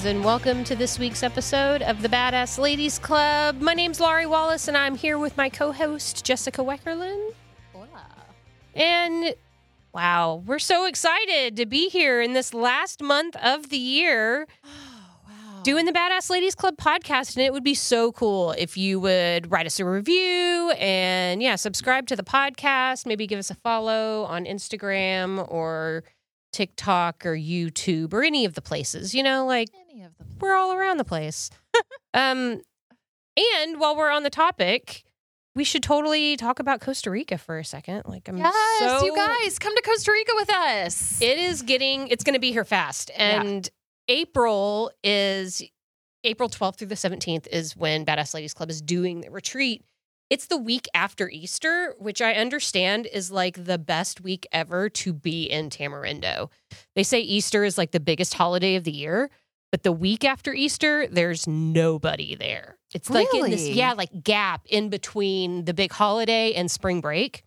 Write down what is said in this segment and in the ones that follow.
friends, and welcome to this week's episode of the Badass Ladies Club. My name's Laurie Wallace, and I'm here with my co host, Jessica Weckerlin. And wow, we're so excited to be here in this last month of the year oh, doing the Badass Ladies Club podcast. And it would be so cool if you would write us a review and, yeah, subscribe to the podcast. Maybe give us a follow on Instagram or TikTok or YouTube or any of the places. You know, like Of them. we're all around the place. um, and while we're on the topic, we should totally talk about Costa Rica for a second. Like, I'm Yes, so you guys, come to Costa Rica with us. it is getting it's going to be here fast Yeah. and april is april 12th through the 17th is when badass ladies club is doing the retreat it's the week after easter which i understand is like the best week ever to be in tamarindo they say easter is like the biggest holiday of the year but the week after easter there's nobody there it's like in this yeah like gap in between the big holiday and spring break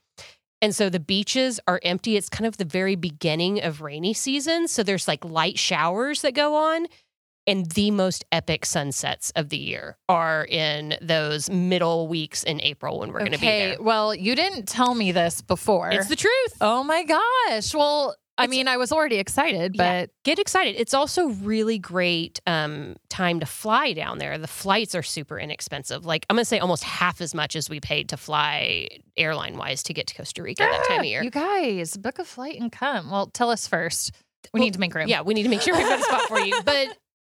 and so the beaches are empty. It's kind of the very beginning of rainy season. So there's like light showers that go on. And the most epic sunsets of the year are in those middle weeks in April when we're going to be okay, there. well, you didn't tell me this before. It's the truth. oh my gosh. Well, I mean, I was already excited, Yeah. but Get excited. It's also really great um, time to fly down there. The flights are super inexpensive. Like I'm going to say almost half as much as we paid to fly airline wise to get to Costa Rica that time of year. you guys book a flight and come. Well, tell us first. We Well, need to make room. Yeah, we need to make sure we've got a spot for you. But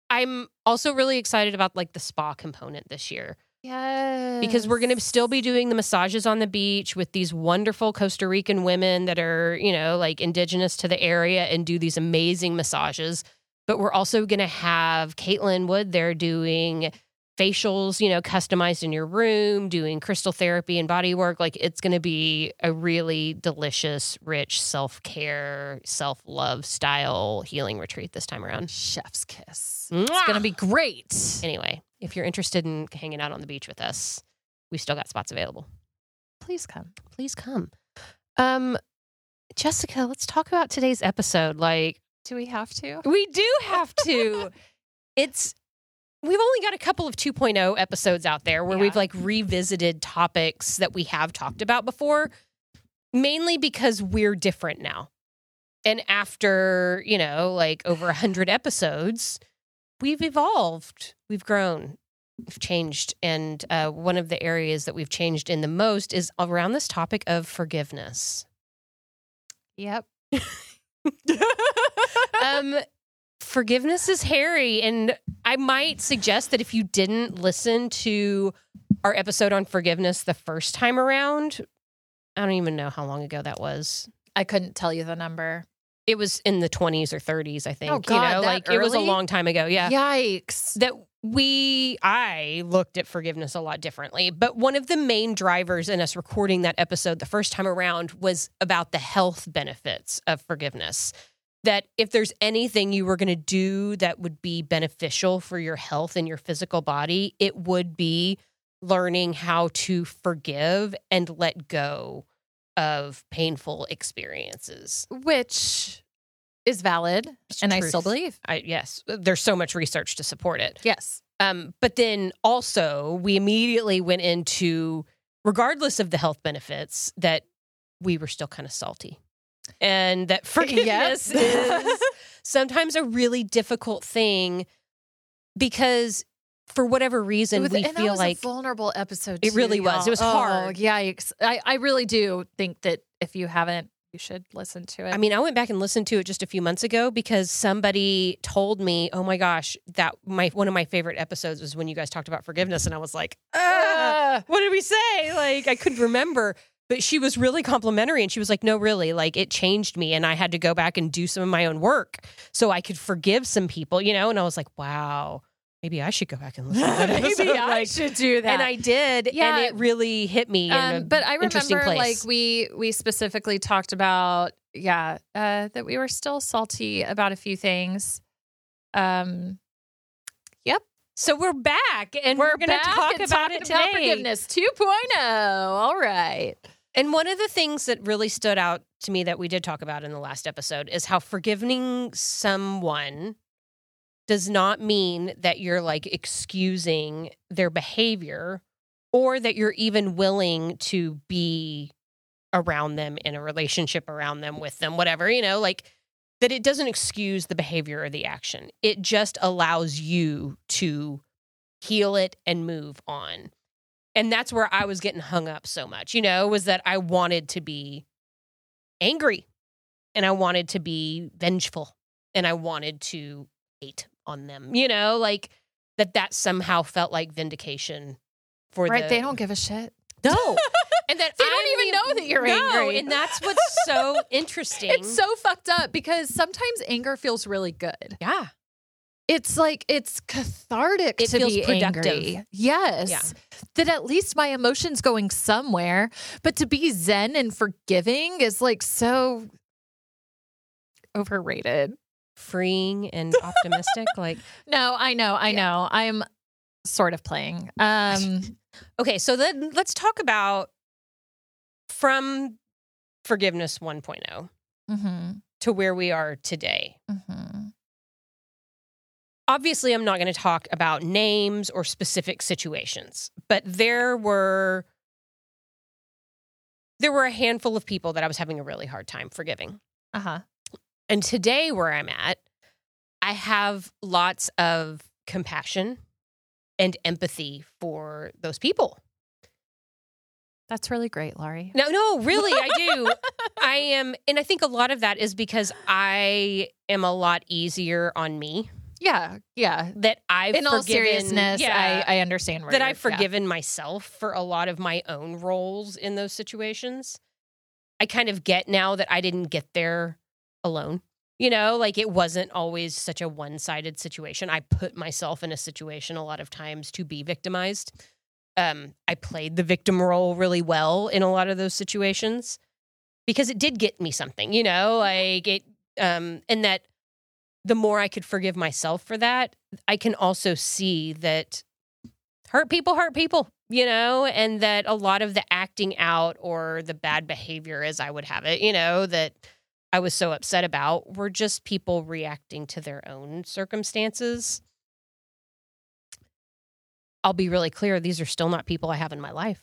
I'm also really excited about like the spa component this year Yes. because we're going to still be doing the massages on the beach with these wonderful Costa Rican women that are, you know, like indigenous to the area and do these amazing massages. But we're also going to have Caitlin Wood there doing facials, you know, customized in your room, doing crystal therapy and body work. Like it's going to be a really delicious, rich self care, self love style healing retreat this time around. chef's kiss. Mwah! It's going to be great. Anyway, if you're interested in hanging out on the beach with us, we still got spots available. Please come. Please come. Um, Jessica, let's talk about today's episode. Like, Do we have to? we do have to. it's we've only got a couple of 2.0 episodes out there where Yeah. we've like revisited topics that we have talked about before, mainly because we're different now. And after, you know, like over 100 episodes, we've evolved, we've grown, we've changed. And uh, one of the areas that we've changed in the most is around this topic of forgiveness. Yep. um forgiveness is hairy and i might suggest that if you didn't listen to our episode on forgiveness the first time around i don't even know how long ago that was I couldn't tell you the number. It was in the 20s or 30s i oh, think Oh, you God, know that like it was a long time ago yeah. Yikes. that we i looked at forgiveness a lot differently but one of the main drivers in us recording that episode the first time around was about the health benefits of forgiveness. That if there's anything you were going to do that would be beneficial for your health and your physical body it would be learning how to forgive and let go of painful experiences Which is valid. It's and I still believe. I, yes there's so much research to support it Yes. Um, but then also, we immediately went into, regardless of the health benefits, that we were still kind of salty. And that forgiveness is sometimes a really difficult thing because for whatever reason, With- we and that feel was like a vulnerable episode. It too, really was. It was Oh, hard. yikes! I, I really do think that if you haven't, you should listen to it. I mean, I went back and listened to it just a few months ago because somebody told me, "Oh my gosh, that my one of my favorite episodes was when you guys talked about forgiveness," and I was like, "Ah, Ah. what did we say?" Like I couldn't remember. but she was really complimentary and she was like, no, really, like it changed me. And I had to go back and do some of my own work so I could forgive some people, you know? And I was like, wow, maybe I should go back and listen to that episode. Maybe I Like, should do that. and I did, Yeah. and it really hit me. um, but I remember like we we specifically talked about yeah uh, that we were still salty about a few things. Um, Yep. so we're back, and we're, going to talk about it today. forgiveness 2.0. All right. And one of the things that really stood out to me that we did talk about in the last episode is how forgiving someone does not mean that you're like excusing their behavior or that you're even willing to be around them in a relationship around them with them whatever you know like that it doesn't excuse the behavior or the action. It just allows you to heal it and move on. And that's where I was getting hung up so much, you know, was that I wanted to be angry and I wanted to be vengeful and I wanted to hate on them, you know, like that that somehow felt like vindication for Right. the They don't give a shit. no. And that They don't even the- know that you're no, angry. And that's what's so interesting. It's so fucked up because sometimes anger feels really good. yeah. It's like it's cathartic It to be productive. angry. Yes. Yeah. That at least my emotions going somewhere. But to be zen and forgiving is like so overrated. Freeing and optimistic. like No, I know, I Yeah. know. I'm sort of playing. Um Okay, so then let's talk about from forgiveness 1.0 mhm, to where we are today. mhm. Obviously, I'm not going to talk about names or specific situations, but there were there were a handful of people that I was having a really hard time forgiving. Uh-huh. And today where I'm at, I have lots of compassion and empathy for those people. That's really great, Laurie. No, no, really, I do. I am, and I think a lot of that is because I am a lot easier on me. Yeah, yeah. That I've In all forgiven- seriousness, yeah, I, I understand that I've yeah. forgiven myself for a lot of my own roles in those situations. I kind of get now that I didn't get there alone. You know, like it wasn't always such a one sided situation. I put myself in a situation a lot of times to be victimized. Um, I played the victim role really well in a lot of those situations because it did get me something, you know, like it, um, and that the more I could forgive myself for that, I can also see that hurt people hurt people, you know, and that a lot of the acting out or the bad behavior, as I would have it, you know, that I was so upset about were just people reacting to their own circumstances. I'll be really clear, these are still not people I have in my life.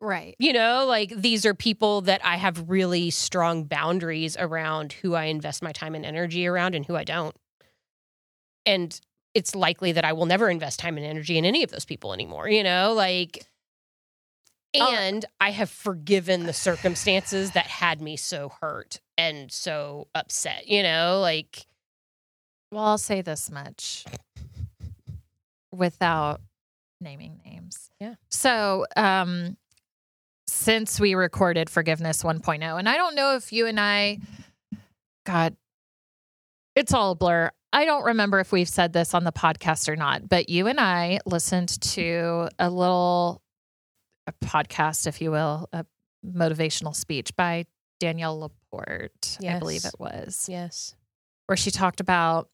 Right. You know, like these are people that I have really strong boundaries around who I invest my time and energy around and who I don't. And it's likely that I will never invest time and energy in any of those people anymore, you know, like Oh. and I have forgiven the circumstances that had me so hurt and so upset, you know, like Well, I'll say this much without naming names. Yeah. So, um, since we recorded Forgiveness 1.0, and I don't know if you and I, God, it's all a blur. I don't remember if we've said this on the podcast or not, but you and I listened to a little a podcast, if you will, a motivational speech by Danielle Laporte, I believe it was yes. where she talked about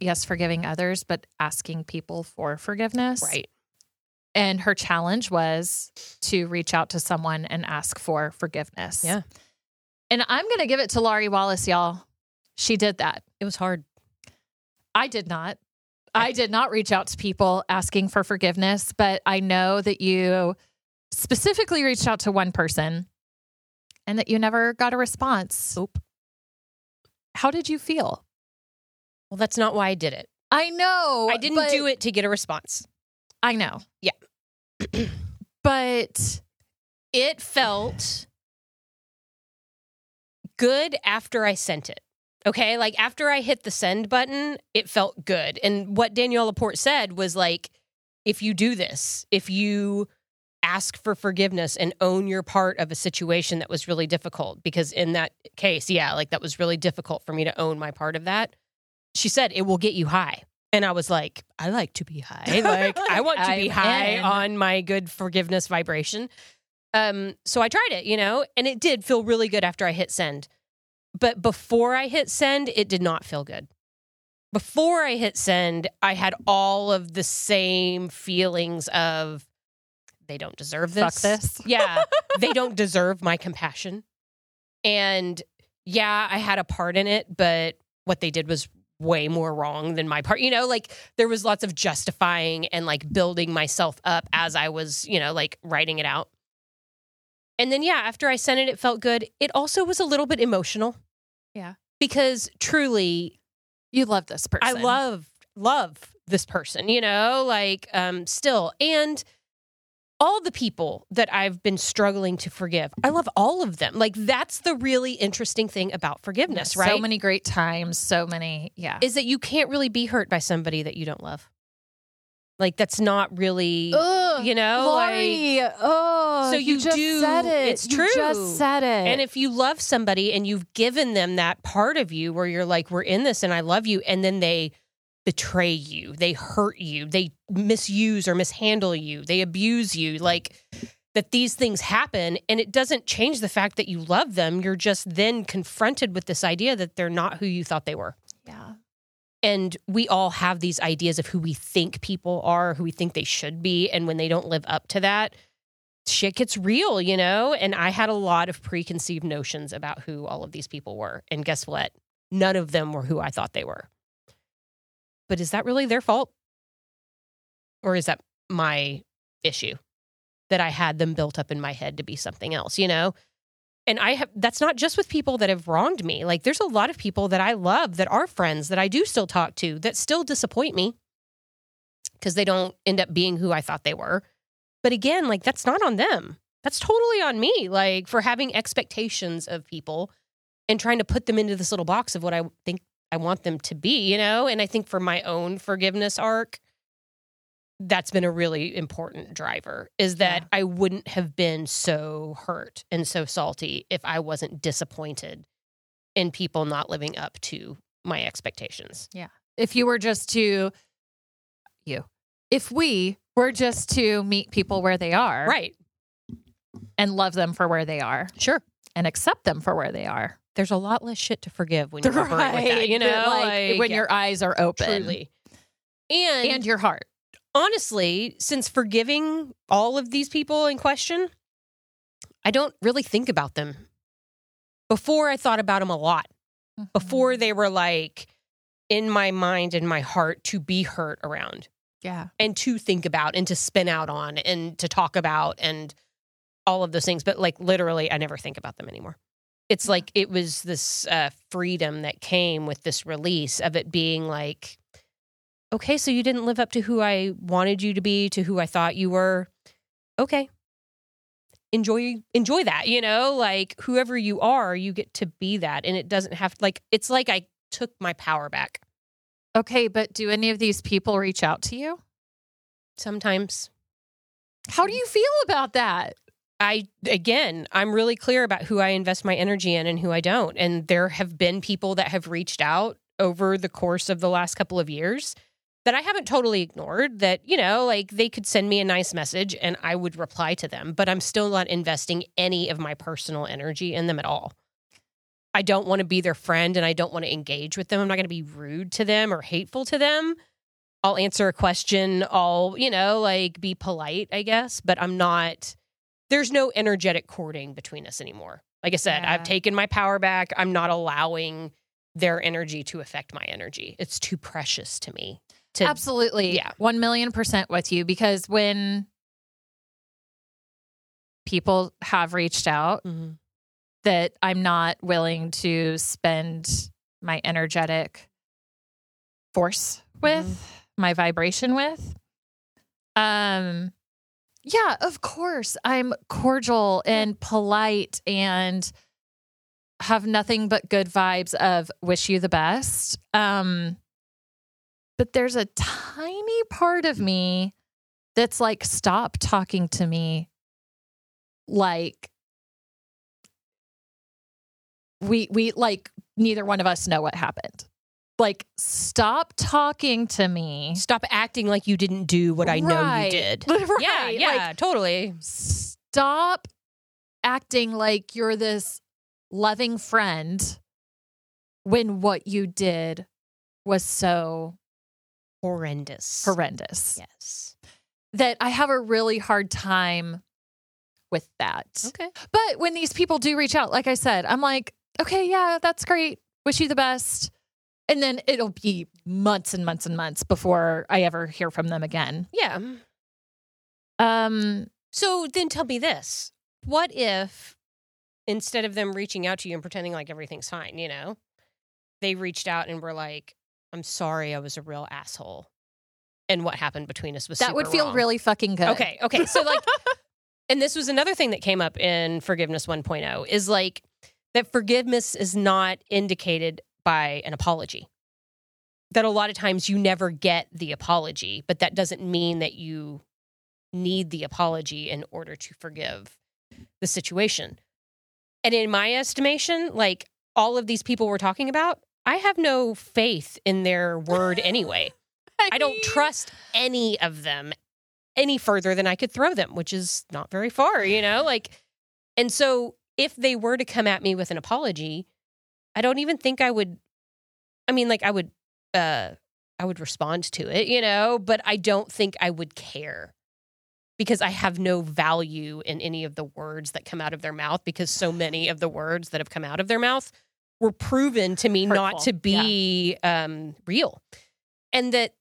yes forgiving others but asking people for forgiveness Right. and her challenge was to reach out to someone and ask for forgiveness Yeah. and i'm going to give it to laurie wallace y'all she did that It was hard. i did not i did not reach out to people asking for forgiveness but i know that you specifically reached out to one person and that you never got a response Nope. how did you feel Well, that's not why I did it. i know I didn't do it to get a response. I know. Yeah. but it felt good after I sent it. Okay. Like after I hit the send button, it felt good. And what Danielle Laporte said was like, if you do this, if you ask for forgiveness and own your part of a situation that was really difficult. Because in that case yeah like that was really difficult for me to own my part of that. She said it will get you high. And i was like i like to be high. Like i want to be I'm high in. on my good forgiveness vibration. Um so i tried it you know and it did feel really good after i hit send. But before i hit send it did not feel good. Before I hit send, I had all of the same feelings of they don't deserve this. Fuck this. Yeah. they don't deserve my compassion. And yeah, I had a part in it, but what they did was way more wrong than my part. You know, like there was lots of justifying and like building myself up as I was, you know, like writing it out. And then, yeah, after I sent it, it felt good. It also was a little bit emotional. Yeah. Because truly, You love this person. I love love this person, you know, like um still and all the people that I've been struggling to forgive. I love all of them. Like that's the really interesting thing about forgiveness, right? So many great times. So many. Yeah. is that you can't really be hurt by somebody that you don't love. Like that's not really Ugh, you know, Laurie, oh, So you just do- said it. it's You true. just said it. And if you love somebody and you've given them that part of you where you're like, we're in this and I love you, and then they betray you, they hurt you, they misuse or mishandle you, they abuse you, like that these things happen and it doesn't change the fact that you love them. You're just then confronted with this idea that they're not who you thought they were. yeah. And we all have these ideas of who we think people are, who we think they should be. And when they don't live up to that, shit gets real, you know? And I had a lot of preconceived notions about who all of these people were. And guess what? None of them were who I thought they were. But is that really their fault? Or is that my issue that I had them built up in my head to be something else, you know? And I have that's not just with people that have wronged me. Like there's a lot of people that I love that are friends that I do still talk to that still disappoint me because they don't end up being who I thought they were. But again, like that's not on them. That's totally on me, like for having expectations of people and trying to put them into this little box of what I think I want them to be, you know? And I think for my own forgiveness arc, that's been a really important driver is that Yeah. I wouldn't have been so hurt and so salty if I wasn't disappointed in people not living up to my expectations. Yeah. If you were just to, you, if we were just to meet people where they are Right. and love them for where they are Sure. And accept them for where they are. There's a lot less shit to forgive when you operate with that, you know, But, like, when your eyes are open truly. And, and your heart. honestly, since forgiving all of these people in question, I don't really think about them. Before I thought about them a lot. Mm-hmm. Before they were like in my mind and my heart to be hurt around yeah. and to think about and to spin out on and to talk about and all of those things. But like literally, I never think about them anymore. It's like it was this uh, freedom that came with this release of it being like, okay, so you didn't live up to who I wanted you to be, to who I thought you were. Okay. Enjoy enjoy that, you know, like whoever you are, you get to be that. And it doesn't have like it's like I took my power back. Okay, but do any of these people reach out to you? Sometimes How do you feel about that? I again, I'm really clear about who I invest my energy in and who I don't. And there have been people that have reached out over the course of the last couple of years that I haven't totally ignored that, you know, like they could send me a nice message and I would reply to them, but I'm still not investing any of my personal energy in them at all. I don't want to be their friend and I don't want to engage with them. I'm not going to be rude to them or hateful to them. I'll answer a question, I'll, you know, like be polite, I guess, but I'm not there's no energetic courting between us anymore. Like I said, Yeah. I've taken my power back. I'm not allowing their energy to affect my energy. It's too precious to me. To Absolutely. yeah. 1 million percent with you because when people have reached out Mhm. that I'm not willing to spend my energetic force with, Mm-hmm. my vibration with. Um yeah, of course. I'm cordial and polite and have nothing but good vibes of wish you the best. Um but there's a tiny part of me that's like stop talking to me like we we like neither one of us know what happened. Like stop talking to me. Stop acting like you didn't do what I know you did. Right. Yeah, yeah, Like, totally. stop acting like you're this loving friend when what you did was so Horrendous. horrendous Yes. that I have a really hard time with that. Okay. But when these people do reach out, like I said, I'm like, okay, yeah, that's great. Wish you the best. And then it'll be months and months and months before I ever hear from them again. Yeah. Um, So then tell me this. What if instead of them reaching out to you and pretending like everything's fine, you know, they reached out and were like, I'm sorry I was a real asshole. And what happened between us was that would feel wrong." really fucking good. Okay, okay. So like and this was another thing that came up in forgiveness 1.0 is like that forgiveness is not indicated by an apology. That a lot of times you never get the apology, but that doesn't mean that you need the apology in order to forgive the situation. And in my estimation, like all of these people we're talking about, I have no faith in their word anyway. I don't trust any of them any further than I could throw them, which is not very far, you know? Like, and so if they were to come at me with an apology, I don't even think I would, I mean, like, I would, uh, I would respond to it, you know, but I don't think I would care because I have no value in any of the words that come out of their mouth because so many of the words that have come out of their mouth were proven to me not to be um, real. And that,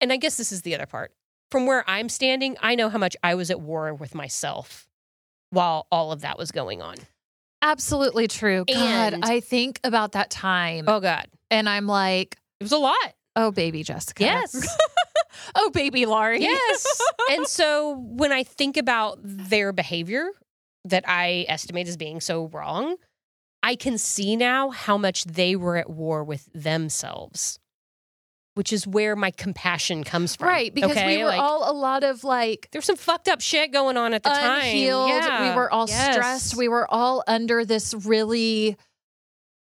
and I guess this is the other part. From where I'm standing, I know how much I was at war with myself while all of that was going on. Absolutely true. God, And- I think about that time Oh, God. and I'm like, It was a lot. oh, baby Jessica. Yes. oh, baby Laurie. Yes. and so when I think about their behavior that I estimate as being so wrong, I can see now how much they were at war with themselves, which is where my compassion comes from. right. Because okay? we were Like, all a lot of like there was some fucked up shit going on at the time. unhealed. Yeah. We were all Yes. stressed. We were all under this really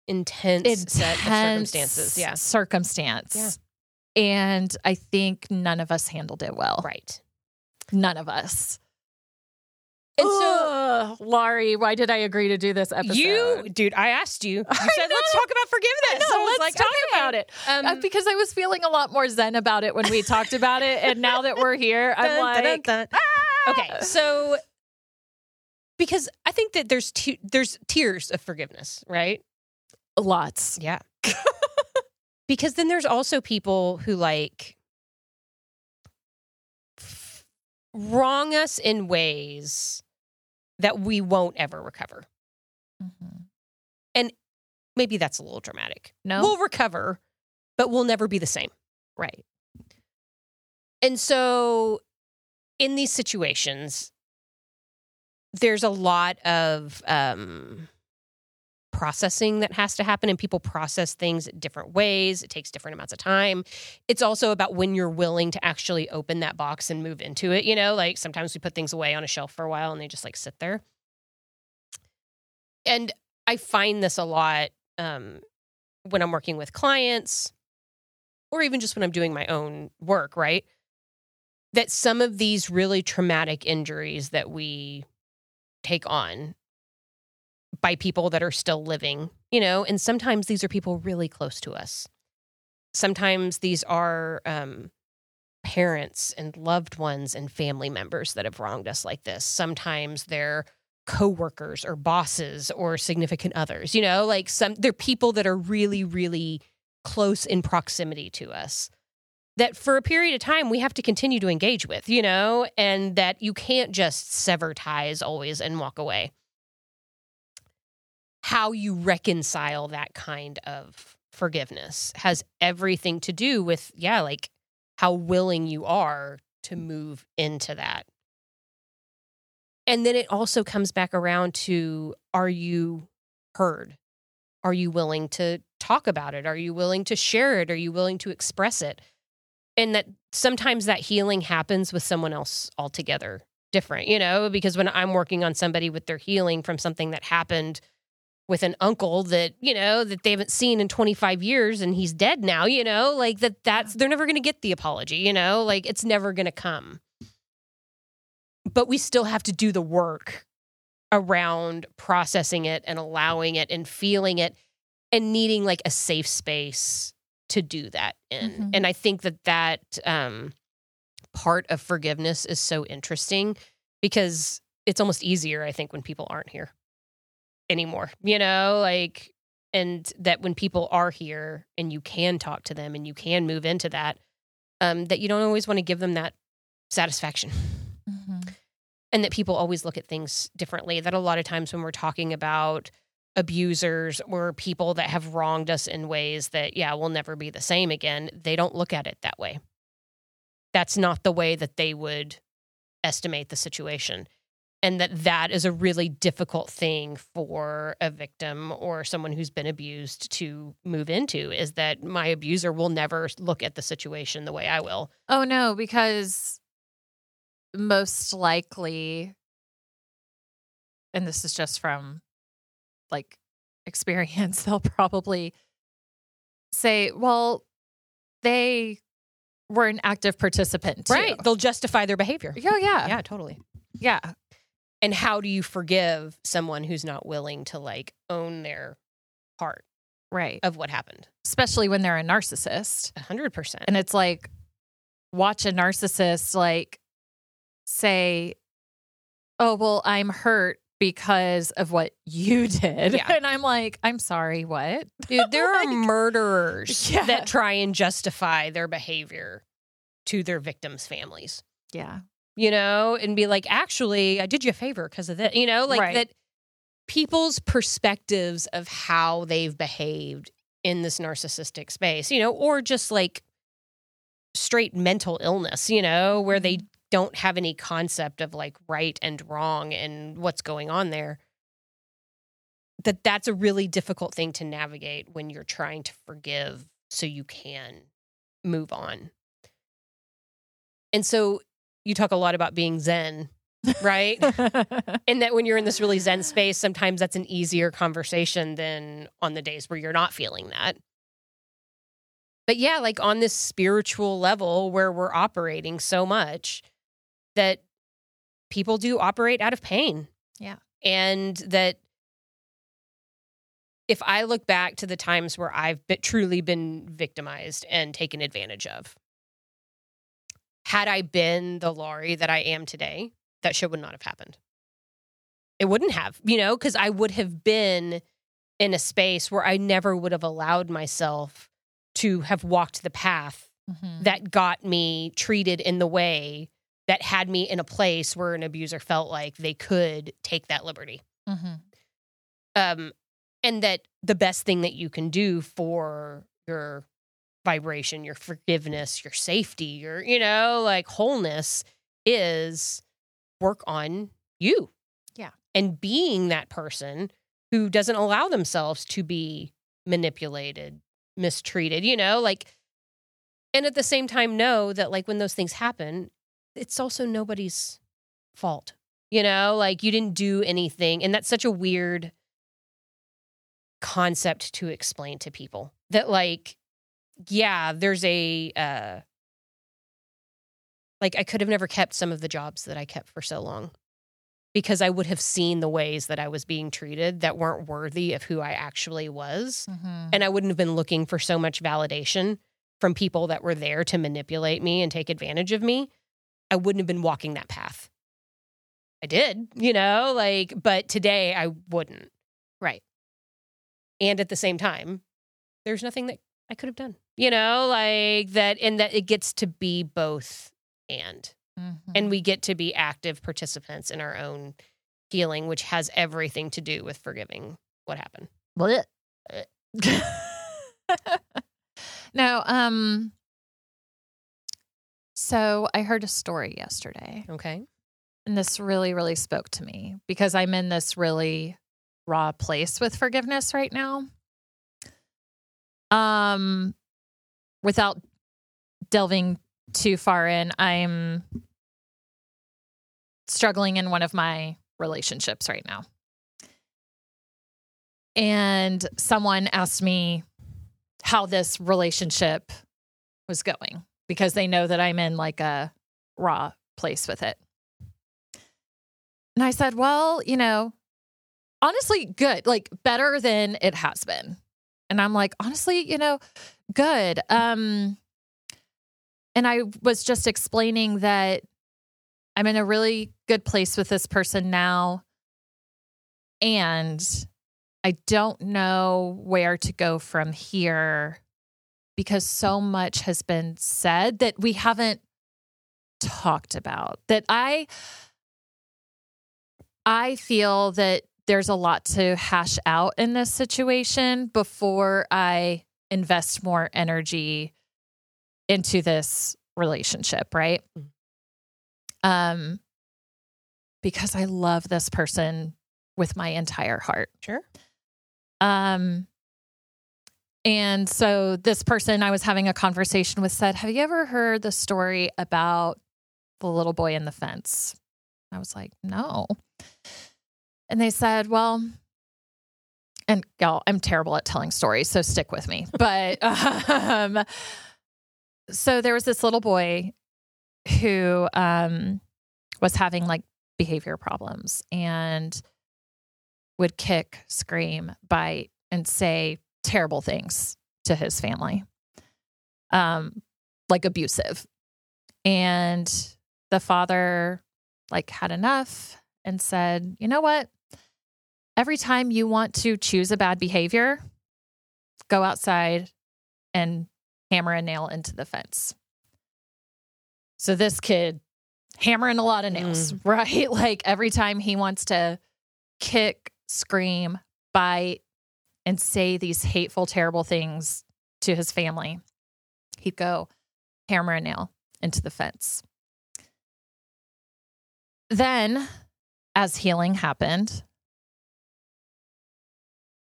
intense, intense set of circumstances. Yeah. Circumstance. Yeah. And I think none of us handled it well. Right. None of us. And so Laurie, why did I agree to do this episode? you, dude, I asked you. You I said, let's talk about forgiveness. I know, I was let's like, talk okay. about it. Um, Uh, because I was feeling a lot more zen about it when we talked about it, and now that we're here, I'm Dun, like, dun, dun. okay, so because I think that there's te- there's tiers of forgiveness, right? lots. Yeah. because then there's also people who like wrong us in ways that we won't ever recover. And maybe that's a little dramatic. No, We'll recover, but we'll never be the same. right. And so in these situations, there's a lot of um, processing that has to happen, and people process things different ways. It takes different amounts of time. It's also about when you're willing to actually open that box and move into it. You know, like sometimes we put things away on a shelf for a while and they just like sit there. And I find this a lot um, when I'm working with clients or even just when I'm doing my own work, right? That some of these really traumatic injuries that we take on by people that are still living, you know, and sometimes these are people really close to us. Sometimes these are um, parents and loved ones and family members that have wronged us like this. Sometimes they're coworkers or bosses or significant others, you know, like some they're people that are really, really close in proximity to us that for a period of time we have to continue to engage with, you know, and that you can't just sever ties always and walk away. How you reconcile that kind of forgiveness has everything to do with, yeah, like how willing you are to move into that. And then it also comes back around to are you heard? Are you willing to talk about it? Are you willing to share it? Are you willing to express it? And that sometimes that healing happens with someone else altogether different, you know, because when I'm working on somebody with their healing from something that happened with an uncle that, you know, that they haven't seen in 25 years and he's dead now, you know, like that that's they're never going to get the apology, you know, like it's never going to come. But we still have to do the work around processing it and allowing it and feeling it and needing like a safe space to do that in. Mhm. And I think that that um, part of forgiveness is so interesting because it's almost easier, I think, when people aren't here anymore, you know, like, and that when people are here and you can talk to them and you can move into that, um, that you don't always want to give them that satisfaction Mhm. and that people always look at things differently. That a lot of times when we're talking about abusers or people that have wronged us in ways that, yeah, will never be the same again, they don't look at it that way. That's not the way that they would estimate the situation. And that that is a really difficult thing for a victim or someone who's been abused to move into is that my abuser will never look at the situation the way I will. Oh no, because most likely, and this is just from like experience, they'll probably say, well, they were an active participant. Too. Right. They'll justify their behavior. Yeah, yeah. Yeah, totally. Yeah. And how do you forgive someone who's not willing to like own their part Right. of what happened Especially when they're a narcissist. a 100% And it's like, watch a narcissist like say, oh, well, I'm hurt because of what you did. Yeah. And I'm like, I'm sorry, what? Dude, there are murderers Yeah. that try and justify their behavior to their victims' families, Yeah. You know, and be like, actually, I did you a favor because of that, you know, like Right. that people's perspectives of how they've behaved in this narcissistic space, you know, or just like straight mental illness, you know, where they mm-hmm. don't have any concept of like right and wrong and what's going on there. That that's a really difficult thing to navigate when you're trying to forgive so you can move on. And so you talk a lot about being zen, right? and that when you're in this really zen space, sometimes that's an easier conversation than on the days where you're not feeling that. But yeah, like on this spiritual level where we're operating so much that people do operate out of pain. Yeah. And that if I look back to the times where I've been, truly been victimized and taken advantage of, had I been the Laurie that I am today, that shit would not have happened. It wouldn't have, you know, because I would have been in a space where I never would have allowed myself to have walked the path Mhm. that got me treated in the way that had me in a place where an abuser felt like they could take that liberty. Mhm. Um, and that the best thing that you can do for your vibration, your forgiveness, your safety, your, you know, like wholeness is work on you. Yeah. And being that person who doesn't allow themselves to be manipulated, mistreated, you know, like, and at the same time, know that like when those things happen, it's also nobody's fault, you know, like you didn't do anything. And that's such a weird concept to explain to people that like yeah there's a uh like i could have never kept some of the jobs that i kept for so long because i would have seen the ways that i was being treated that weren't worthy of who i actually was Mhm. and i wouldn't have been looking for so much validation from people that were there to manipulate me and take advantage of me i wouldn't have been walking that path i did you know like but today i wouldn't Right. and at the same time there's nothing that i could have done you know like that and that it gets to be both and Mhm. and we get to be active participants in our own healing which has everything to do with forgiving what happened Blech. no, um so I heard a story yesterday okay and this really really spoke to me because I'm in this really raw place with forgiveness right now. Um without delving too far in, I'm struggling in one of my relationships right now. And someone asked me how this relationship was going because they know that I'm in like a raw place with it. And I said, well, you know, honestly, good, like better than it has been. And I'm like, honestly, you know, good. Um, and I was just explaining that I'm in a really good place with this person now. And I don't know where to go from here because so much has been said that we haven't talked about. That I I feel that there's a lot to hash out in this situation before I invest more energy into this relationship, right? Mm. Um because I love this person with my entire heart. Sure. Um and so this person I was having a conversation with said, "Have you ever heard the story about the little boy in the fence?" I was like, "No." And they said, "Well, and y'all, I'm terrible at telling stories, so stick with me. But um, so there was this little boy who um, was having like behavior problems and would kick, scream, bite, and say terrible things to his family, um, like abusive. And the father like had enough and said, "You know what? Every time you want to choose a bad behavior, go outside and hammer a nail into the fence. So this kid hammering a lot of nails, mm. right? Like every time he wants to kick, scream, bite, and say these hateful, terrible things to his family, he'd go hammer a nail into the fence. Then, as healing happened,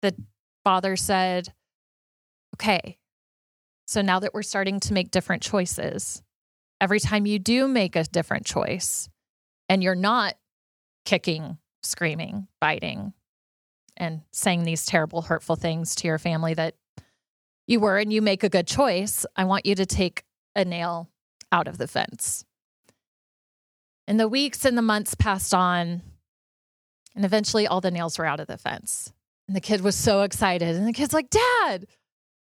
the father said, okay, so now that we're starting to make different choices, every time you do make a different choice and you're not kicking, screaming, biting, and saying these terrible, hurtful things to your family that you were, and you make a good choice, I want you to take a nail out of the fence. And the weeks and the months passed on, and eventually all the nails were out of the fence. And the kid was so excited. And the kid's like, Dad,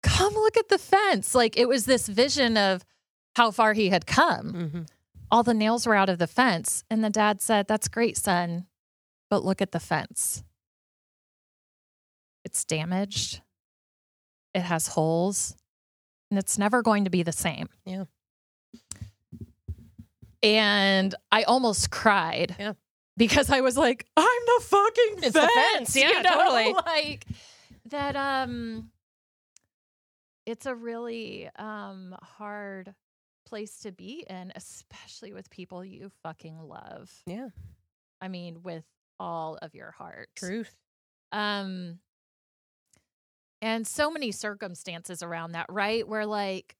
come look at the fence. Like it was this vision of how far he had come. Mm-hmm. All the nails were out of the fence. And the dad said, That's great, son, but look at the fence. It's damaged, it has holes, and it's never going to be the same. Yeah. And I almost cried. Yeah because I was like, I'm the fucking it's fence. Fence. Yeah, you know? totally. Like that um it's a really um hard place to be in, especially with people you fucking love. Yeah. I mean, with all of your heart. Truth. Um and so many circumstances around that, right? Where like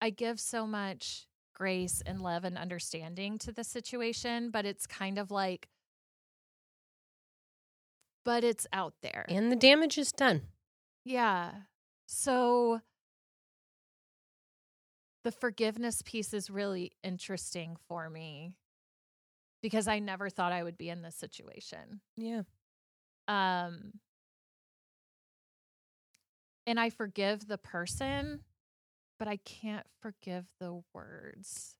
I give so much grace and love and understanding to the situation, but it's kind of like, but it's out there. And the damage is done. Yeah. So the forgiveness piece is really interesting for me because I never thought I would be in this situation. Yeah. Um and I forgive the person but I can't forgive the words.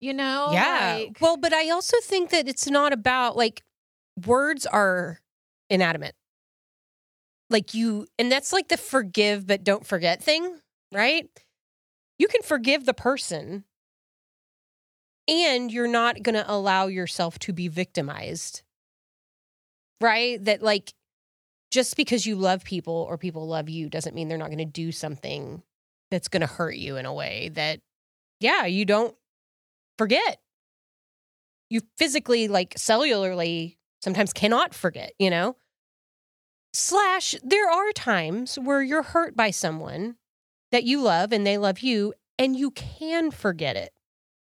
You know? Yeah. Like, well, but I also think that it's not about like words are inanimate. Like you, and that's like the forgive but don't forget thing, right? You can forgive the person and you're not going to allow yourself to be victimized. Right? That like just because you love people or people love you doesn't mean they're not going to do something that's going to hurt you in a way that, yeah, you don't forget. You physically, like cellularly, sometimes cannot forget, you know? Slash, there are times where you're hurt by someone that you love and they love you, and you can forget it.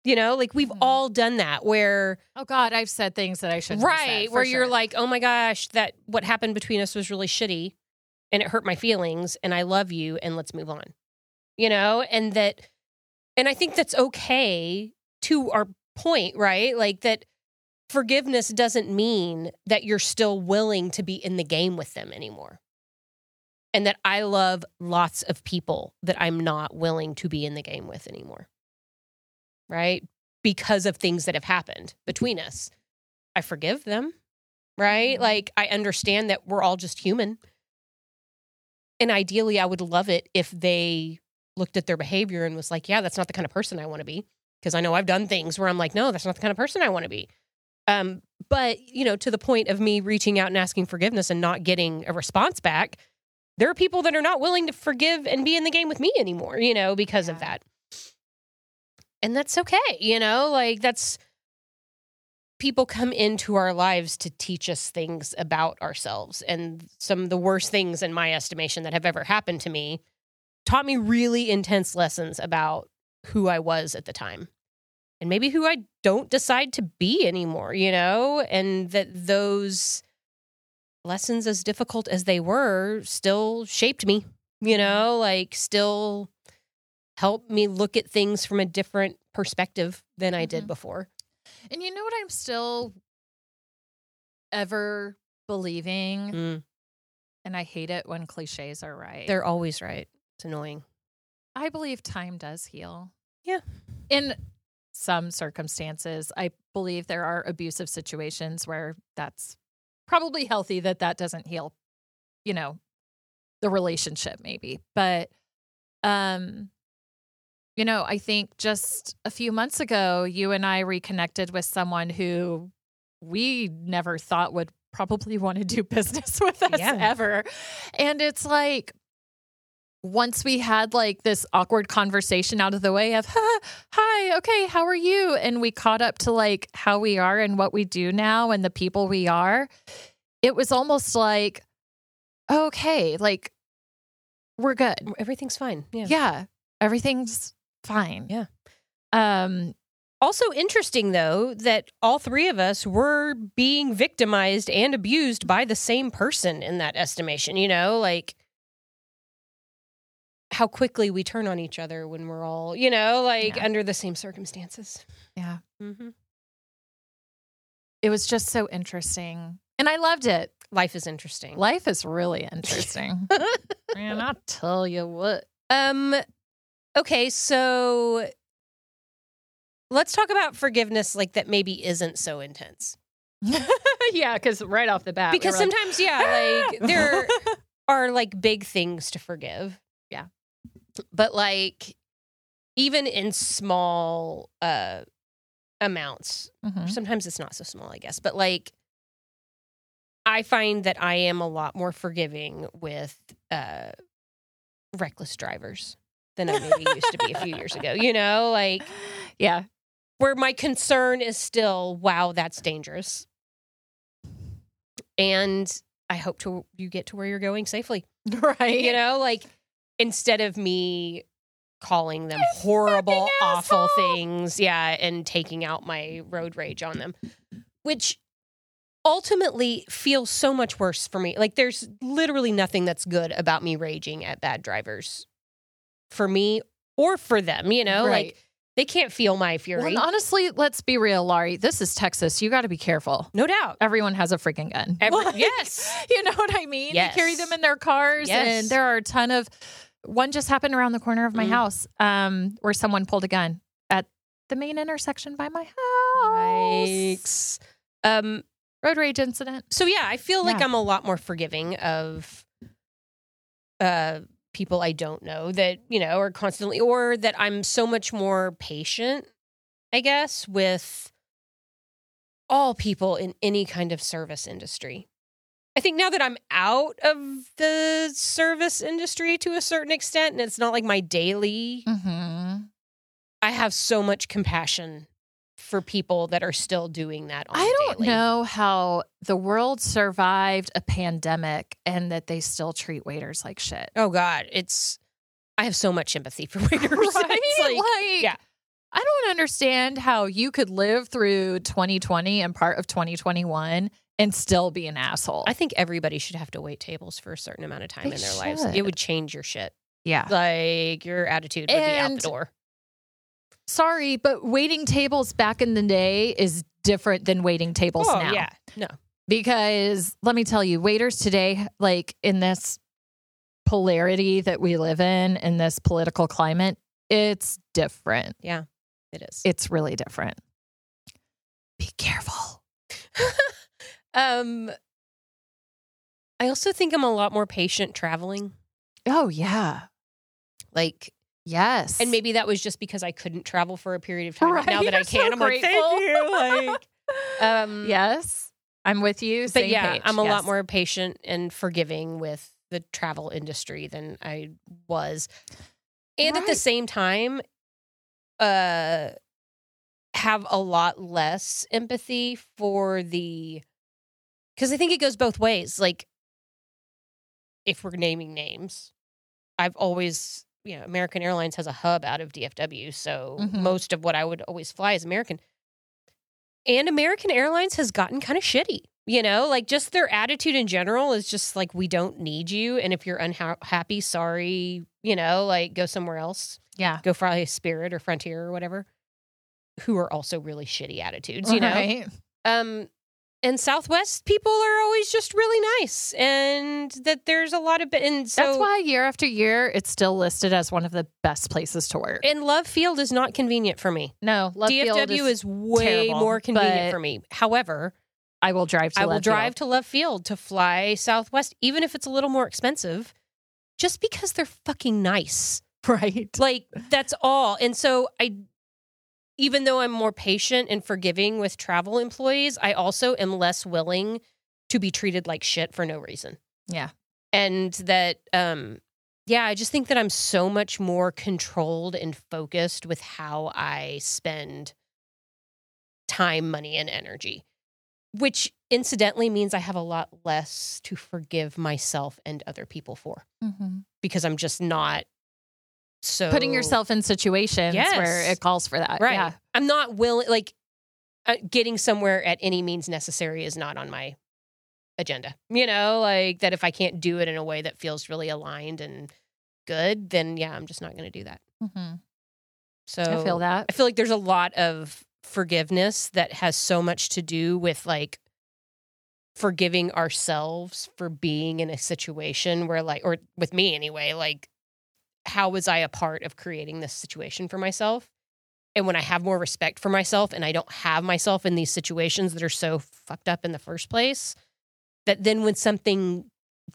You know, like we've Mhm. all done that where Oh God, I've said things that I shouldn't. have said, right where you're like, "Oh my gosh, that what happened between us was really shitty and it hurt my feelings and I love you and let's move on." You know, and that and I think that's okay to our point, right? Like that forgiveness doesn't mean that you're still willing to be in the game with them anymore. And that I love lots of people that I'm not willing to be in the game with anymore. Right? Because of things that have happened between us. I forgive them. Right? Mhm. Like I understand that we're all just human. And ideally, I would love it if they looked at their behavior and was like, yeah, that's not the kind of person I want to be. Because I know I've done things where I'm like, no, that's not the kind of person I want to be. Um, but, you know, to the point of me reaching out and asking forgiveness and not getting a response back, there are people that are not willing to forgive and be in the game with me anymore, you know, because of that. And that's okay, you know, like that's people come into our lives to teach us things about ourselves. And some of the worst things, in my estimation, that have ever happened to me taught me really intense lessons about who I was at the time and maybe who I don't decide to be anymore, you know, and that those lessons, as difficult as they were, still shaped me, you know, like still helped me look at things from a different perspective than I did Mhm. before. and you know what? I'm still ever believing, Mm. and I hate it when cliches are right. They're always right. It's annoying. I believe time does heal. Yeah. In some circumstances, I believe there are abusive situations where that's probably healthy that that doesn't heal, you know, the relationship maybe. But um you know, I think just a few months ago you and I reconnected with someone who we never thought would probably want to do business with us Yeah. ever. And it's like once we had like this awkward conversation out of the way of hi okay how are you and we caught up to like how we are and what we do now and the people we are it was almost like okay like we're good Everything's fine. Yeah. yeah everything's fine Yeah. um Also interesting though that all three of us were being victimized and abused by the same person in that estimation, you know, like how quickly we turn on each other when we're all, you know, like Yeah. under the same circumstances. yeah Mm-hmm. it was just so interesting and i loved it Life is interesting. life is really interesting man i'll tell you what um okay, so let's talk about forgiveness like that maybe isn't so intense. yeah, because right off the bat, we because like, sometimes yeah like there are like big things to forgive. But like even in small uh amounts Mhm. sometimes it's not so small i guess but like i find that i am a lot more forgiving with uh reckless drivers than i maybe used to be a few years ago you know like yeah, where my concern is still, wow, that's dangerous. And I hope to you get to where you're going safely. right. You know, like instead of me calling them horrible, awful asshole. things, yeah, and taking out my road rage on them, which ultimately feels so much worse for me. Like there's literally nothing that's good about me raging at bad drivers for me or for them, you know? right. Like they can't feel my Well, fury. and honestly, let's be real, Laurie. This is Texas. You got to be careful. no doubt. Everyone has a freaking gun. Every- Like, yes. you know what I mean. They carry them in their cars, Yes. and there are a ton of. One just happened around the corner of my Mm. house, um, where someone pulled a gun at the main intersection by my house. Yikes. Um, Road rage incident. so yeah, I feel like Yeah. I'm a lot more forgiving of uh people I don't know that, you know, are constantly or that I'm so much more patient, I guess, with all people in any kind of service industry. I think now that I'm out of the service industry to a certain extent and it's not like my daily Mm-hmm. I have so much compassion for people that are still doing that. On I don't daily. know how the world survived a pandemic and that they still treat waiters like shit. Oh God, it's. I have so much empathy for waiters. Right? It's like, Like, yeah. I don't understand how you could live through 2020 and part of 2021 and still be an asshole. I think everybody should have to wait tables for a certain amount of time They in their lives. It would change your shit. yeah. Like your attitude would be out And- the door. Sorry, but waiting tables back in the day is different than waiting tables oh, now. Oh, yeah. No. Because let me tell you, waiters today, like in this polarity that we live in, in this political climate, it's different. Yeah, it is. It's really different. Be careful. um I also think I'm a lot more patient traveling. Oh, yeah. Like Yes. and maybe that was just because I couldn't travel for a period of time. Right, now that I you're so can, I'm like, grateful. thank you. Like um yes, I'm with you. but yeah, page. I'm a lot more patient and forgiving with the travel industry than I was. And at the same time, uh have a lot less empathy for the because I think it goes both ways. Like if we're naming names, I've always you know, American Airlines has a hub out of DFW, so Mhm. most of what I would always fly is American. And American Airlines has gotten kind of shitty. You know, like just their attitude in general is just like we don't need you, and if you're unhappy, sorry, you know, like go somewhere else Yeah. go fly Spirit or Frontier or whatever, who are also really shitty attitudes, you know. Right. Um, and Southwest people are always just really nice, and that there's a lot of. And so That's why year after year, it's still listed as one of the best places to work. And Love Field is not convenient for me. no, Love Field DFW is, way terrible, more convenient for me. However, I will drive to I will Love drive Field. to Love Field to fly Southwest, even if it's a little more expensive, just because they're fucking nice. right. Like that's all. And so I even though I'm more patient and forgiving with travel employees, I also am less willing to be treated like shit for no reason. Yeah. And that um yeah, I just think that I'm so much more controlled and focused with how I spend time, money and energy. Which incidentally means I have a lot less to forgive myself and other people for Mhm. because I'm just not so Putting yourself in situations where it calls for that. right. Yeah. I'm not willing. Like uh, getting somewhere at any means necessary is not on my agenda. You know, like that if I can't do it in a way that feels really aligned and good, then yeah, I'm just not going to do that. Mhm. So I feel that. I feel like there's a lot of forgiveness that has so much to do with like forgiving ourselves for being in a situation where like or with me anyway like how was i a part of creating this situation for myself? And when i have more respect for myself and i don't have myself in these situations that are so fucked up in the first place that then when something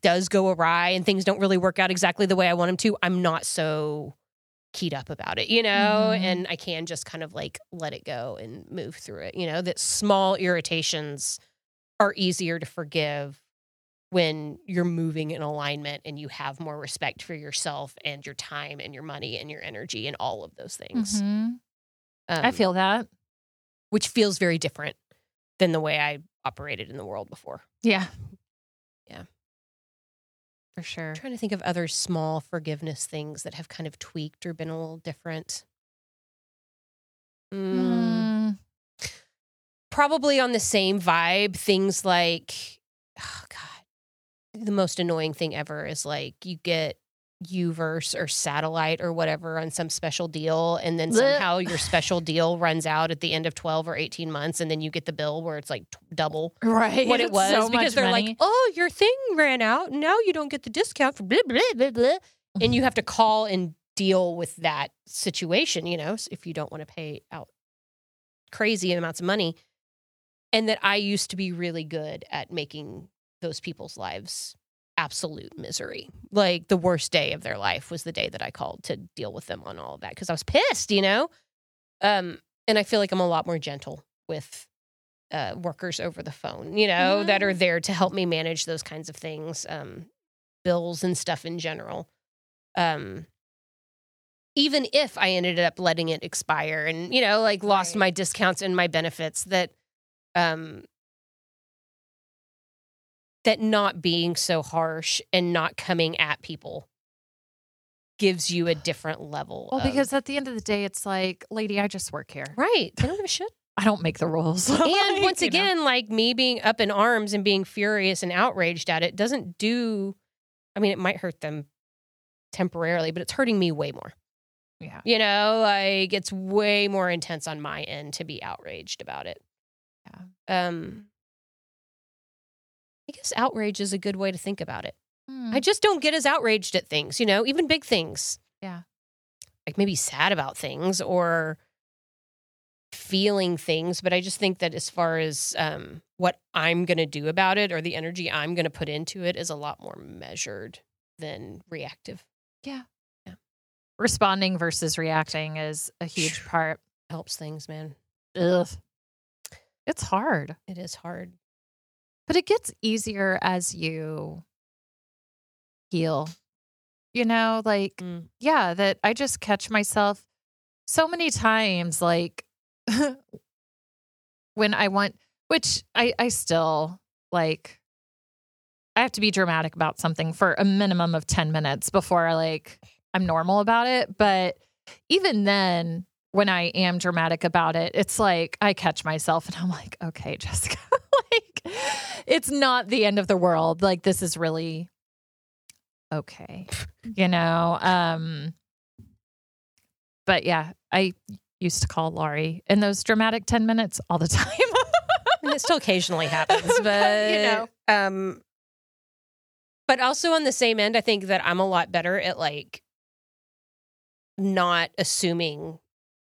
does go awry and things don't really work out exactly the way i want them to i'm not so keyed up about it, you know, Mhm. and I can just kind of like let it go and move through it, you know, that small irritations are easier to forgive when you're moving in alignment and you have more respect for yourself and your time and your money and your energy and all of those things. Mhm. Um, I feel that. which feels very different than the way I operated in the world before. Yeah. Yeah. For sure. I'm trying to think of other small forgiveness things that have kind of tweaked or been a little different. Mm. Mm. probably on the same vibe. Things like, the most annoying thing ever is like you get Uverse or satellite or whatever on some special deal, and then somehow your special deal runs out at the end of 12 or 18 months, and then you get the bill where it's like t- double Right. what it was so because they're money. like, oh, your thing ran out, now you don't get the discount for blah, blah, blah, blah. And you have to call and deal with that situation, you know, if you don't want to pay out crazy amounts of money. And that I used to be really good at making those people's lives absolute misery. Like the worst day of their life was the day that I called to deal with them on all of that because I was pissed, you know? Um, and I feel like I'm a lot more gentle with uh, workers over the phone, you know, that are there to help me manage those kinds of things, um, bills and stuff in general. Um, even if I ended up letting it expire and, you know, like lost Right. my discounts and my benefits, that, um, that not being so harsh and not coming at people gives you a different level. Well, of- because at the end of the day, it's like, lady, I just work here. right, they don't give a shit. I don't make the rules. And Like, once you know. again, like me being up in arms and being furious and outraged at it doesn't do. I mean, it might hurt them temporarily, but it's hurting me way more. yeah, You know, like it's way more intense on my end to be outraged about it. Yeah. Um, I guess outrage is a good way to think about it. Hmm. I just don't get as outraged at things, you know, even big things. Yeah. Like maybe sad about things or feeling things, but I just think that as far as um, what I'm going to do about it or the energy I'm going to put into it is a lot more measured than reactive. Yeah. Yeah. Responding versus reacting is a huge part. Helps things, man. Ugh. It's hard, It is hard. But it gets easier as you heal. You know, like, Mm. yeah, that I just catch myself so many times, like, when I want, which I, I still like, I have to be dramatic about something for a minimum of 10 minutes before I like I'm normal about it. But even then, when I am dramatic about it, it's like I catch myself and I'm like, okay, Jessica, like it's not the end of the world. Like this is really okay. You know? Um but yeah, I used to call Laurie in those dramatic 10 minutes all the time. And it still occasionally happens, but You know. um but also on the same end, I think that I'm a lot better at like not assuming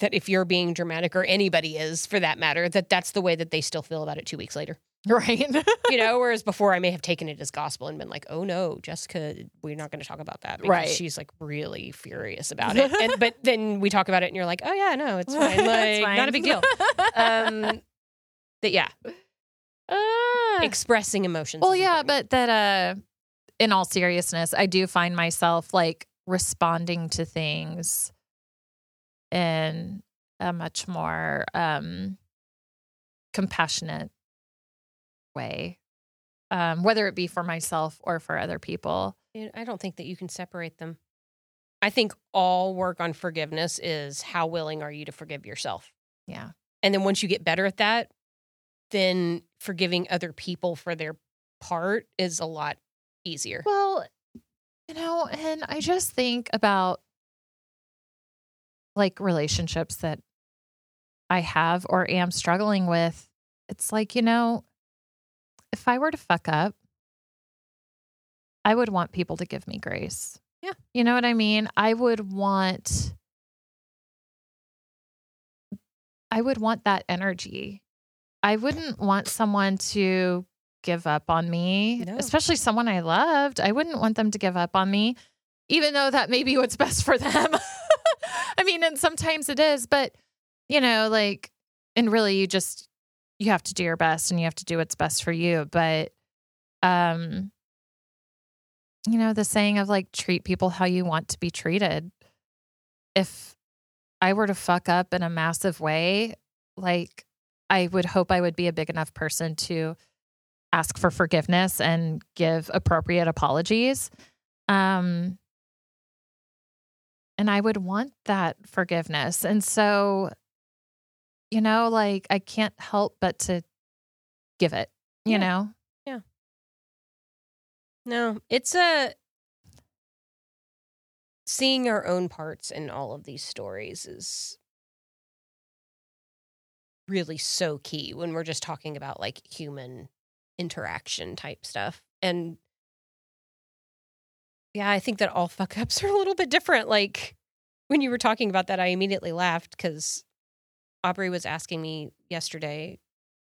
that if you're being dramatic or anybody is for that matter, that that's the way that they still feel about it two weeks later. right. You know, whereas before I may have taken it as gospel and been like, "Oh no, Jessica, we're not going to talk about that." Because Right. She's like really furious about it, and but then we talk about it, and you're like, "Oh yeah, no, it's fine, like It's fine. not a big deal." Um, that yeah, Ah. expressing emotions. Well, yeah, important. but that uh in all seriousness, I do find myself like responding to things in a much more um compassionate way. Um, whether it be for myself or for other people. I don't think that you can separate them. I think all work on forgiveness is how willing are you to forgive yourself, Yeah. and then once you get better at that, then forgiving other people for their part is a lot easier. Well, you know, and I just think about like relationships that I have or am struggling with. It's like, you know, if I were to fuck up, I would want people to give me grace. Yeah. You know what I mean? I would want I would want that energy. I wouldn't want someone to give up on me, No. especially someone I loved. I wouldn't want them to give up on me, even though that may be what's best for them. I mean, and sometimes it is, but you know, like, and really you just, you have to do your best and you have to do what's best for you. But, um, you know, the saying of like, treat people how you want to be treated. If I were to fuck up in a massive way, like, I would hope I would be a big enough person to ask for forgiveness and give appropriate apologies. Um, and I would want that forgiveness. And so, you know, like I can't help but to give it, you Yeah. know? Yeah. No, it's a seeing our own parts in all of these stories is really so key when we're just talking about like human interaction type stuff. And yeah, I think that all fuck ups are a little bit different. Like when you were talking about that, I immediately laughed because Aubrey was asking me yesterday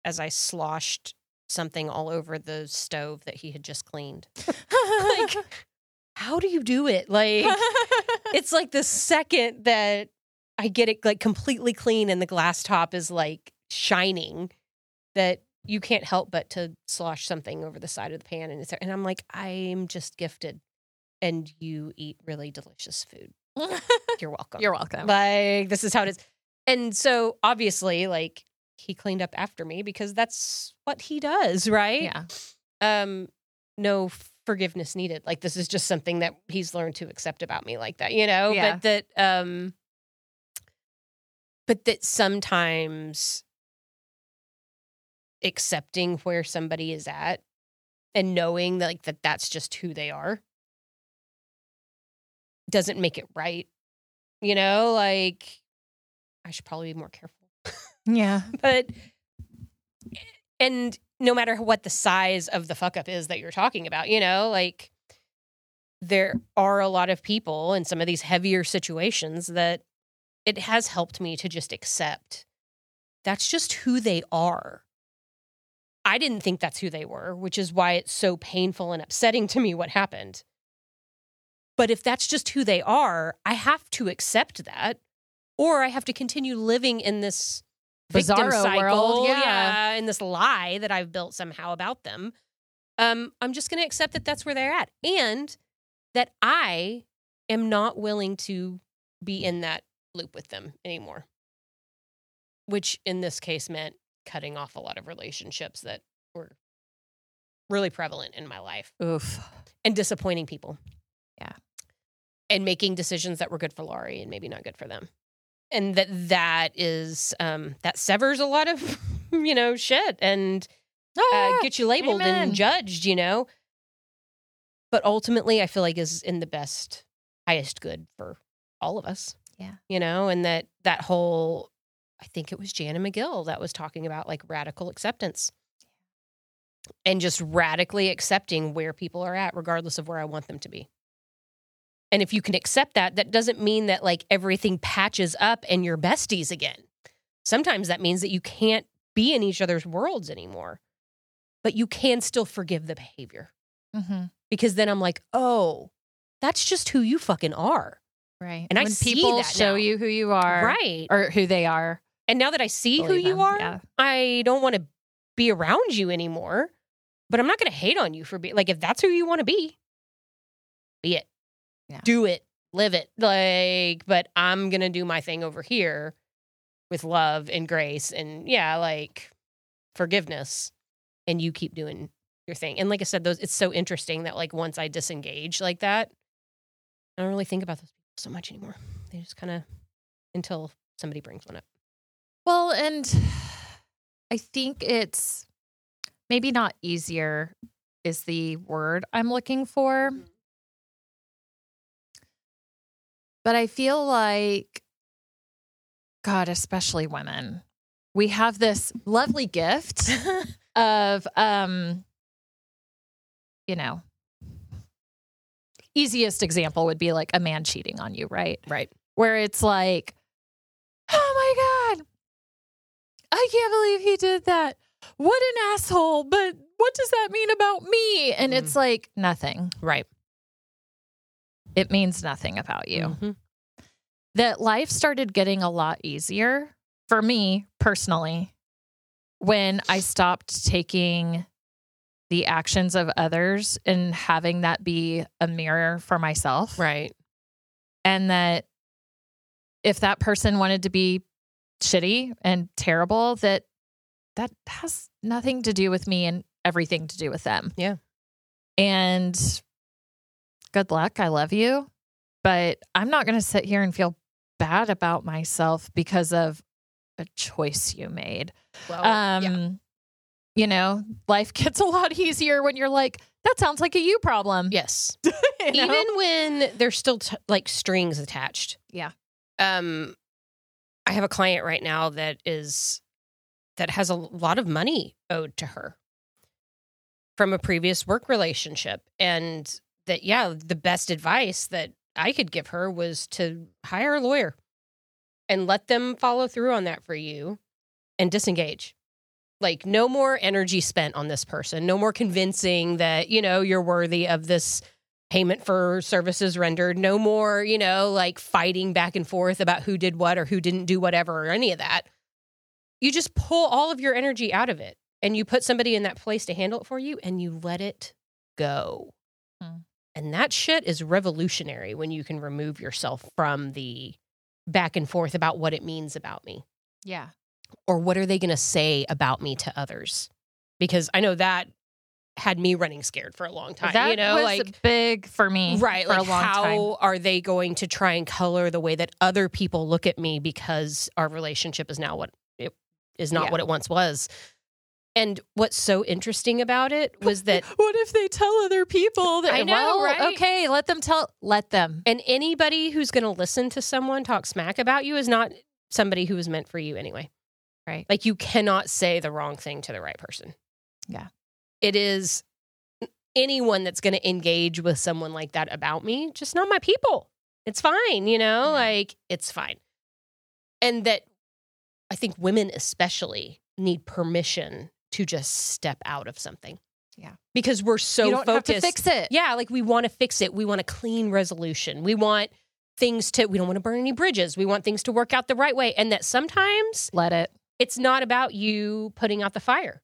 as I sloshed something all over the stove that he had just cleaned. like, how do you do it? Like, it's like the second that I get it like completely clean and the glass top is like shining that you can't help but to slosh something over the side of the pan and it's and I'm like I'm just gifted and you eat really delicious food. You're welcome. You're welcome. Like this is how it is. And so obviously like he cleaned up after me because that's what he does, right? yeah. Um no forgiveness needed. Like this is just something that he's learned to accept about me like that, you know? Yeah. But that um but that sometimes accepting where somebody is at and knowing that like that that's just who they are doesn't make it right. You know, like I should probably be more careful. Yeah. But and no matter what the size of the fuck up is that you're talking about, you know, like there are a lot of people in some of these heavier situations that it has helped me to just accept that's just who they are. I didn't think that's who they were, which is why it's so painful and upsetting to me what happened. But if that's just who they are, I have to accept that, or I have to continue living in this victim Bizarro cycle, world, yeah. in this lie that I've built somehow about them. Um, I'm just going to accept that that's where they're at, and that I am not willing to be in that loop with them anymore. Which in this case meant cutting off a lot of relationships that were really prevalent in my life Oof. and disappointing people. And making decisions that were good for Laurie and maybe not good for them. And that that is um that severs a lot of you know shit and uh, Ah, get you labeled amen. and judged, you know. But ultimately I feel like is in the best highest good for all of us. Yeah. You know, and that that whole I think it was Jana McGill that was talking about like radical acceptance. And just radically accepting where people are at regardless of where I want them to be. And if you can accept that, that doesn't mean that like everything patches up and you're besties again. Sometimes that means that you can't be in each other's worlds anymore, but you can still forgive the behavior. Mhm. Because then I'm like, oh, that's just who you fucking are. Right. And I when see people that show now. you who you are, right. or who they are, And now that I see who believe you them. are, Yeah. I don't want to be around you anymore. But I'm not going to hate on you for being like, if that's who you want to be, be it. Yeah. Do it. Live it. Like, but I'm going to do my thing over here with love and grace and, yeah, like forgiveness. And you keep doing your thing. And like I said, those, it's so interesting that, like, once I disengage like that, I don't really think about those people so much anymore. They just kind of, until somebody brings one up. Well, and I think it's maybe not easier is the word I'm looking for. Mm-hmm. But I feel like, God, especially women, we have this lovely gift of, um, you know, easiest example would be like a man cheating on you, right? right. where it's like, oh my God, I can't believe he did that. What an asshole. But what does that mean about me? And Mhm. it's like, nothing. Right. It means nothing about you. Mhm. That life started getting a lot easier for me personally when I stopped taking the actions of others and having that be a mirror for myself. Right. and that if that person wanted to be shitty and terrible that that has nothing to do with me and everything to do with them Yeah. and good luck i love you but i'm not going to sit here and feel bad about myself because of a choice you made Well, um yeah. you know life gets a lot easier when you're like that sounds like a you problem Yes. you know? Even when there's still t- like strings attached. Yeah. Um, I have a client right now that is that has a lot of money owed to her from a previous work relationship, and that yeah, the best advice that I could give her was to hire a lawyer and let them follow through on that for you and disengage. Like no more energy spent on this person, no more convincing that, you know, you're worthy of this payment for services rendered, no more, you know, like fighting back and forth about who did what or who didn't do whatever or any of that. You just pull all of your energy out of it and you put somebody in that place to handle it for you and you let it go. And that shit is revolutionary when you can remove yourself from the back and forth about what it means about me yeah or what are they going to say about me to others because i know that had me running scared for a long time. that you know, was like big for me, right, For like a long how time. are they going to try and color the way that other people look at me because our relationship is now what it is not Yeah. what it once was. And what's so interesting about it was that What if they tell other people that? I know, well, right? Okay, let them tell. Let them. and anybody who's going to listen to someone talk smack about you is not somebody who is meant for you anyway. Right. Like you cannot say the wrong thing to the right person. Yeah. It is anyone that's going to engage with someone like that about me, just not my people. It's fine, you know, Yeah. like it's fine. And that I think women especially need permission to just step out of something. Yeah. Because we're so you don't focused. have to fix it. Yeah, like we want to fix it. We want a clean resolution. We want things to, we don't want to burn any bridges. We want things to work out the right way. And that sometimes Let it. it's not about you putting out the fire.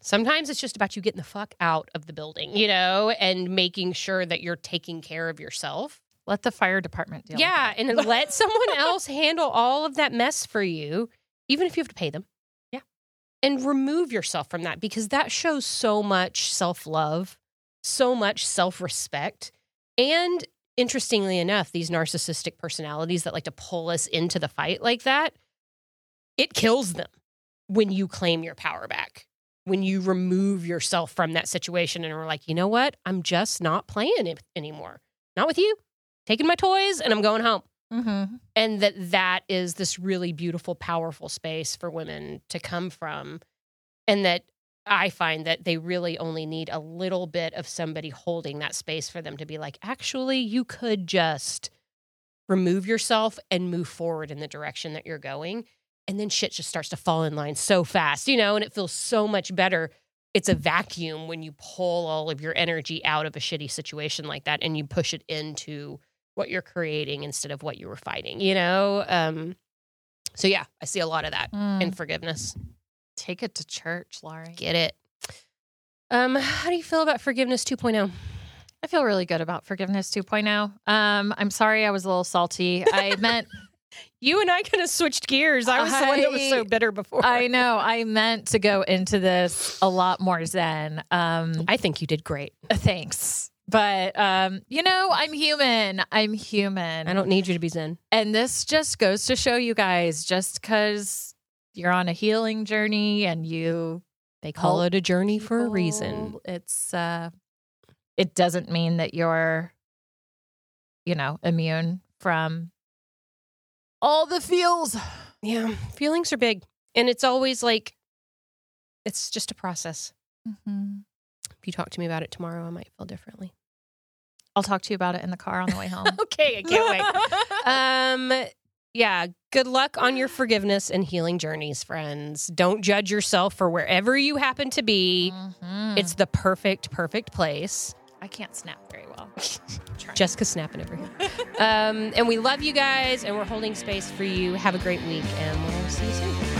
Sometimes it's just about you getting the fuck out of the building, you know, and making sure that you're taking care of yourself. Let the fire department deal. yeah, and let someone else handle all of that mess for you, even if you have to pay them. And remove yourself from that because that shows so much self love, so much self respect. And interestingly enough, these narcissistic personalities that like to pull us into the fight like that, it kills them when you claim your power back, when you remove yourself from that situation and are like, you know what? I'm just not playing it anymore. Not with you. Taking my toys and I'm going home Mhm. and that that is this really beautiful powerful space for women to come from. And that i find that they really only need a little bit of somebody holding that space for them to be like actually you could just remove yourself and move forward in the direction that you're going. And then shit just starts to fall in line so fast you know and it feels so much better. It's a vacuum when you pull all of your energy out of a shitty situation like that and you push it into what you're creating instead of what you were fighting, you know? Um, so yeah, I see a lot of that Mm. in forgiveness. Take it to church, Laurie. Get it. Um, how do you feel about forgiveness oh? 2.0? I feel really good about forgiveness 2.0. Um, I'm sorry I was a little salty. I meant You and I kind of switched gears. I was the one that was so bitter before. I know I meant to go into this a lot more zen. Um, I think you did great. thanks. But um, you know, I'm human. I'm human. I don't need you to be zen. and this just goes to show you guys just because you're on a healing journey and you They call Help it a journey for a reason. It's uh it doesn't mean that you're you know, immune from all the feels. Yeah, feelings are big. And it's always like, it's just a process. If you talk to me about it tomorrow, I might feel differently. I'll talk to you about it in the car on the way home. Okay, I can't wait. um yeah good luck on your forgiveness and healing journeys friends don't judge yourself for wherever you happen to be Mhm. it's the perfect perfect place I can't snap very well. Jessica's snapping over here um and we love you guys and we're holding space for you have a great week and we'll see you soon